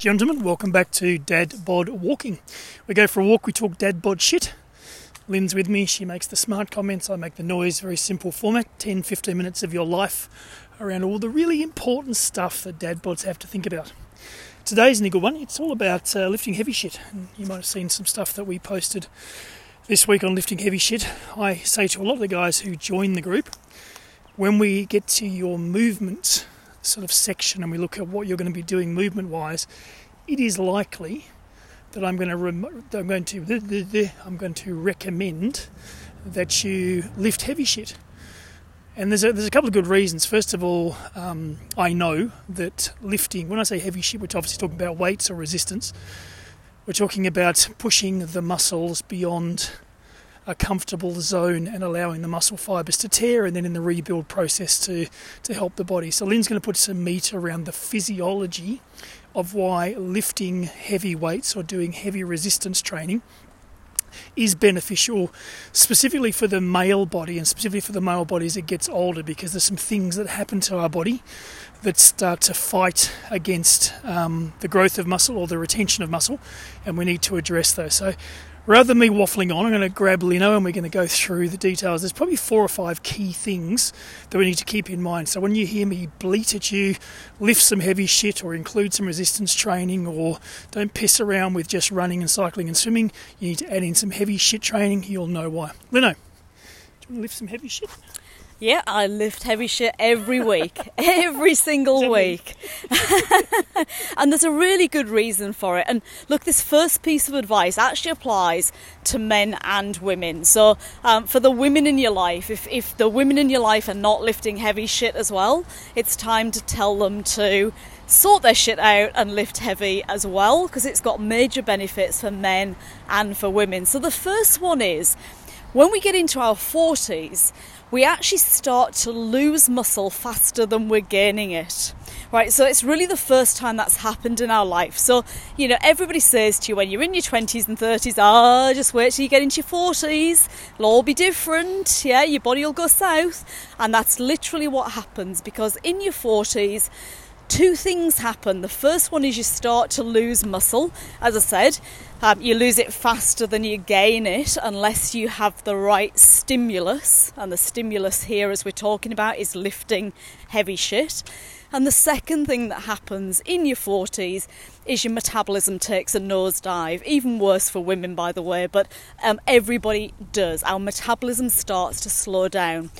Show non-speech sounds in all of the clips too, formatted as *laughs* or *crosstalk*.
Gentlemen, welcome back to Dad Bod Walking. We go for a walk, we talk dad bod shit. Lyn's with me, she makes the smart comments, I make the noise, very simple format 10 15 minutes of your life around all the really important stuff that dad bods have to think about. Today's a good one, it's all about uh, lifting heavy shit. And you might have seen some stuff that we posted this week on lifting heavy shit. I say to a lot of the guys who join the group, when we get to your movement sort of section and we look at what you're going to be doing movement wise, it is likely that I'm going to rem- I'm going to I'm going to recommend that you lift heavy shit. And there's a, there's a couple of good reasons. First of all, um, I know that lifting, when I say heavy shit, we're obviously talking about weights or resistance. We're talking about pushing the muscles beyond a comfortable zone and allowing the muscle fibers to tear and then in the rebuild process to, to help the body. So Lyn's going to put some meat around the physiology of why lifting heavy weights or doing heavy resistance training is beneficial specifically for the male body and specifically for the male body as it gets older because there's some things that happen to our body that start to fight against um, the growth of muscle or the retention of muscle and we need to address those so rather than me waffling on, I'm going to grab Lino and we're going to go through the details. There's probably four or five key things that we need to keep in mind. So when you hear me bleat at you, lift some heavy shit or include some resistance training or don't piss around with just running and cycling and swimming, you need to add in some heavy shit training. You'll know why. Lino, do you want to lift some heavy shit? Yeah, I lift heavy shit every week, *laughs* every single week. *laughs* and there's a really good reason for it. And look, this first piece of advice actually applies to men and women. So, um, for the women in your life, if, if the women in your life are not lifting heavy shit as well, it's time to tell them to sort their shit out and lift heavy as well because it's got major benefits for men and for women. So, the first one is when we get into our 40s, we actually start to lose muscle faster than we're gaining it. Right, so it's really the first time that's happened in our life. So, you know, everybody says to you when you're in your 20s and 30s, ah, oh, just wait till you get into your 40s, it'll all be different. Yeah, your body will go south. And that's literally what happens because in your 40s, two things happen. The first one is you start to lose muscle. As I said, um, you lose it faster than you gain it unless you have the right stimulus. And the stimulus here, as we're talking about, is lifting heavy shit. And the second thing that happens in your 40s is your metabolism takes a nosedive. Even worse for women, by the way, but um, everybody does. Our metabolism starts to slow down.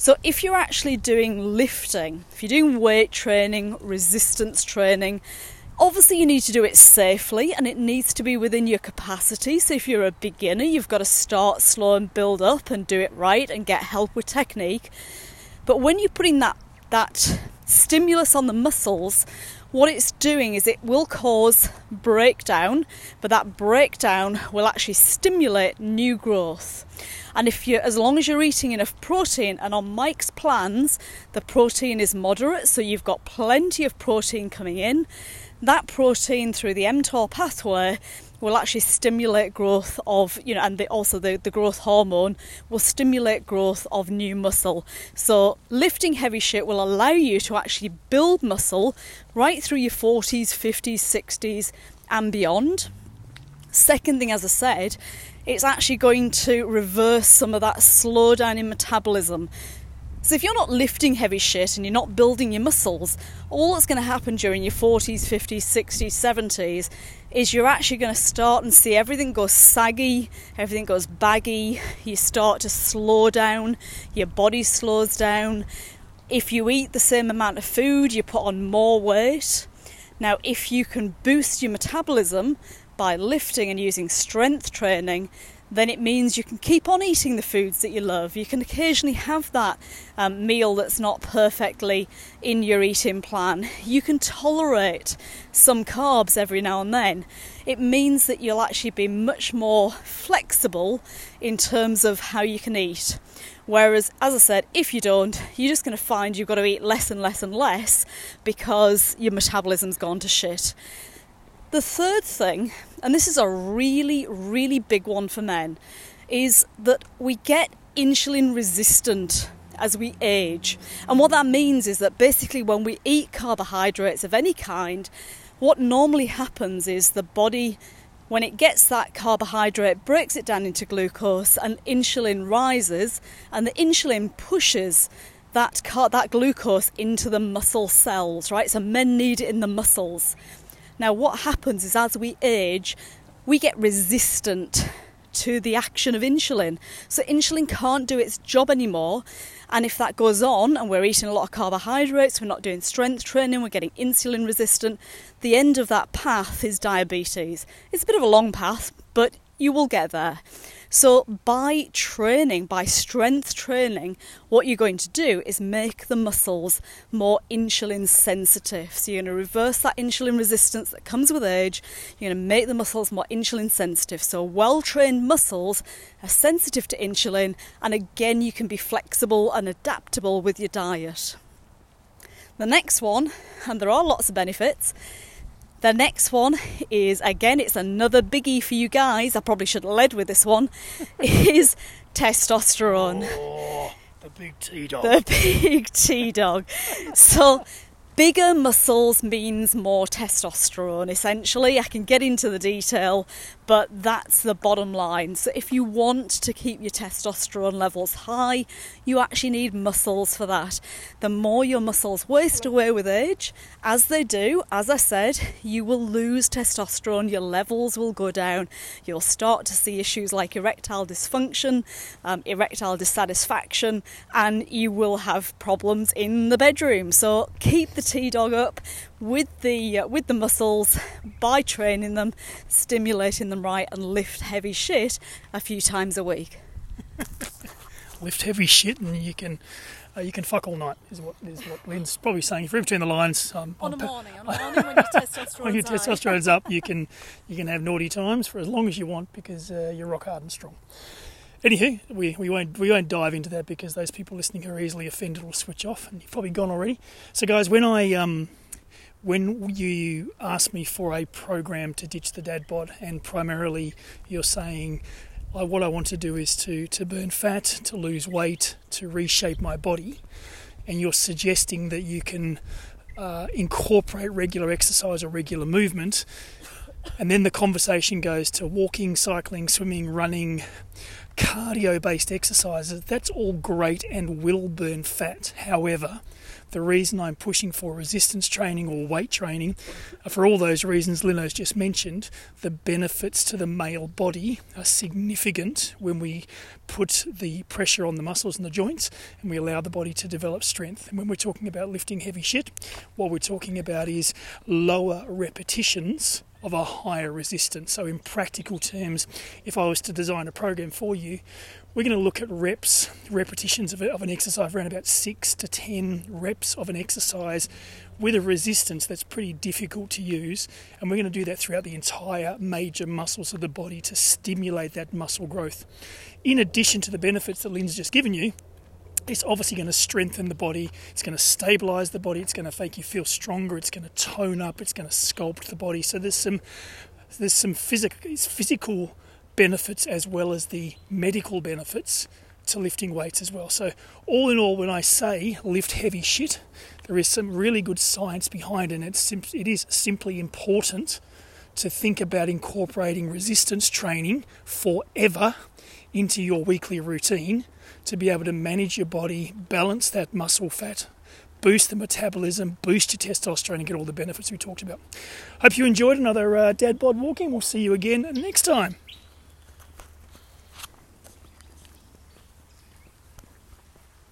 So, if you're actually doing lifting, if you're doing weight training, resistance training, obviously you need to do it safely and it needs to be within your capacity. So, if you're a beginner, you've got to start slow and build up and do it right and get help with technique. But when you're putting that, that stimulus on the muscles, what it's doing is it will cause breakdown, but that breakdown will actually stimulate new growth. And if you, as long as you're eating enough protein, and on Mike's plans, the protein is moderate, so you've got plenty of protein coming in. That protein through the mTOR pathway will actually stimulate growth of, you know, and the, also the, the growth hormone will stimulate growth of new muscle. So, lifting heavy shit will allow you to actually build muscle right through your 40s, 50s, 60s, and beyond. Second thing, as I said, it's actually going to reverse some of that slowdown in metabolism. So, if you're not lifting heavy shit and you're not building your muscles, all that's going to happen during your 40s, 50s, 60s, 70s is you're actually going to start and see everything goes saggy, everything goes baggy, you start to slow down, your body slows down. If you eat the same amount of food, you put on more weight. Now, if you can boost your metabolism by lifting and using strength training, then it means you can keep on eating the foods that you love. You can occasionally have that um, meal that's not perfectly in your eating plan. You can tolerate some carbs every now and then. It means that you'll actually be much more flexible in terms of how you can eat. Whereas, as I said, if you don't, you're just going to find you've got to eat less and less and less because your metabolism's gone to shit. The third thing, and this is a really, really big one for men, is that we get insulin resistant as we age. And what that means is that basically when we eat carbohydrates of any kind, what normally happens is the body, when it gets that carbohydrate, breaks it down into glucose, and insulin rises, and the insulin pushes that car- that glucose into the muscle cells, right? So men need it in the muscles. Now, what happens is as we age, we get resistant to the action of insulin. So insulin can't do its job anymore. And if that goes on and we're eating a lot of carbohydrates, we're not doing strength training, we're getting insulin resistant, the end of that path is diabetes. It's a bit of a long path, but you will get there. So, by training, by strength training, what you're going to do is make the muscles more insulin sensitive. So, you're going to reverse that insulin resistance that comes with age. You're going to make the muscles more insulin sensitive. So, well trained muscles are sensitive to insulin, and again, you can be flexible and adaptable with your diet. The next one, and there are lots of benefits, the next one is again, it's another biggie for you guys. I probably should have led with this one. *laughs* is testosterone. Oh, the big T dog. The big T dog. So bigger muscles means more testosterone essentially. I can get into the detail, but that's the bottom line. So, if you want to keep your testosterone levels high, you actually need muscles for that. The more your muscles waste away with age, as they do, as I said, you will lose testosterone, your levels will go down, you'll start to see issues like erectile dysfunction, um, erectile dissatisfaction, and you will have problems in the bedroom. So, keep the T dog up with the uh, with the muscles by training them, stimulating them right, and lift heavy shit a few times a week. *laughs* Lift heavy shit, and you can uh, you can fuck all night. Is what is what Lyn's probably saying. If you're between the lines, um, On a pa- morning, on a morning when your *laughs* testosterone's when your testosterone's up, you can you can have naughty times for as long as you want because uh, you're rock hard and strong. Anywho, we, we won't we won't dive into that because those people listening are easily offended or switch off, and you've probably gone already. So, guys, when I um, when you ask me for a program to ditch the dad bod, and primarily you're saying I, what I want to do is to to burn fat, to lose weight, to reshape my body, and you're suggesting that you can uh, incorporate regular exercise or regular movement, and then the conversation goes to walking, cycling, swimming, running, cardio based exercises, that's all great and will burn fat. However, the reason I'm pushing for resistance training or weight training, for all those reasons Lino's just mentioned, the benefits to the male body are significant when we put the pressure on the muscles and the joints and we allow the body to develop strength. And when we're talking about lifting heavy shit, what we're talking about is lower repetitions of a higher resistance. So, in practical terms, if I was to design a program for you, we're going to look at reps, repetitions of, an exercise, around about six to ten reps of an exercise with a resistance that's pretty difficult to use. And we're going to do that throughout the entire major muscles of the body to stimulate that muscle growth. In addition to the benefits that Lyn's just given you, it's obviously going to strengthen the body, it's going to stabilize the body, it's going to make you feel stronger, it's going to tone up, it's going to sculpt the body. So there's some there's some physical physical benefits as well as the medical benefits to lifting weights as well. So all in all when I say lift heavy shit, there is some really good science behind it and it's sim- it is simply important to think about incorporating resistance training forever into your weekly routine to be able to manage your body, balance that muscle fat, boost the metabolism, boost your testosterone, and get all the benefits we talked about. Hope you enjoyed another uh, Dad Bod Walking. We'll see you again next time.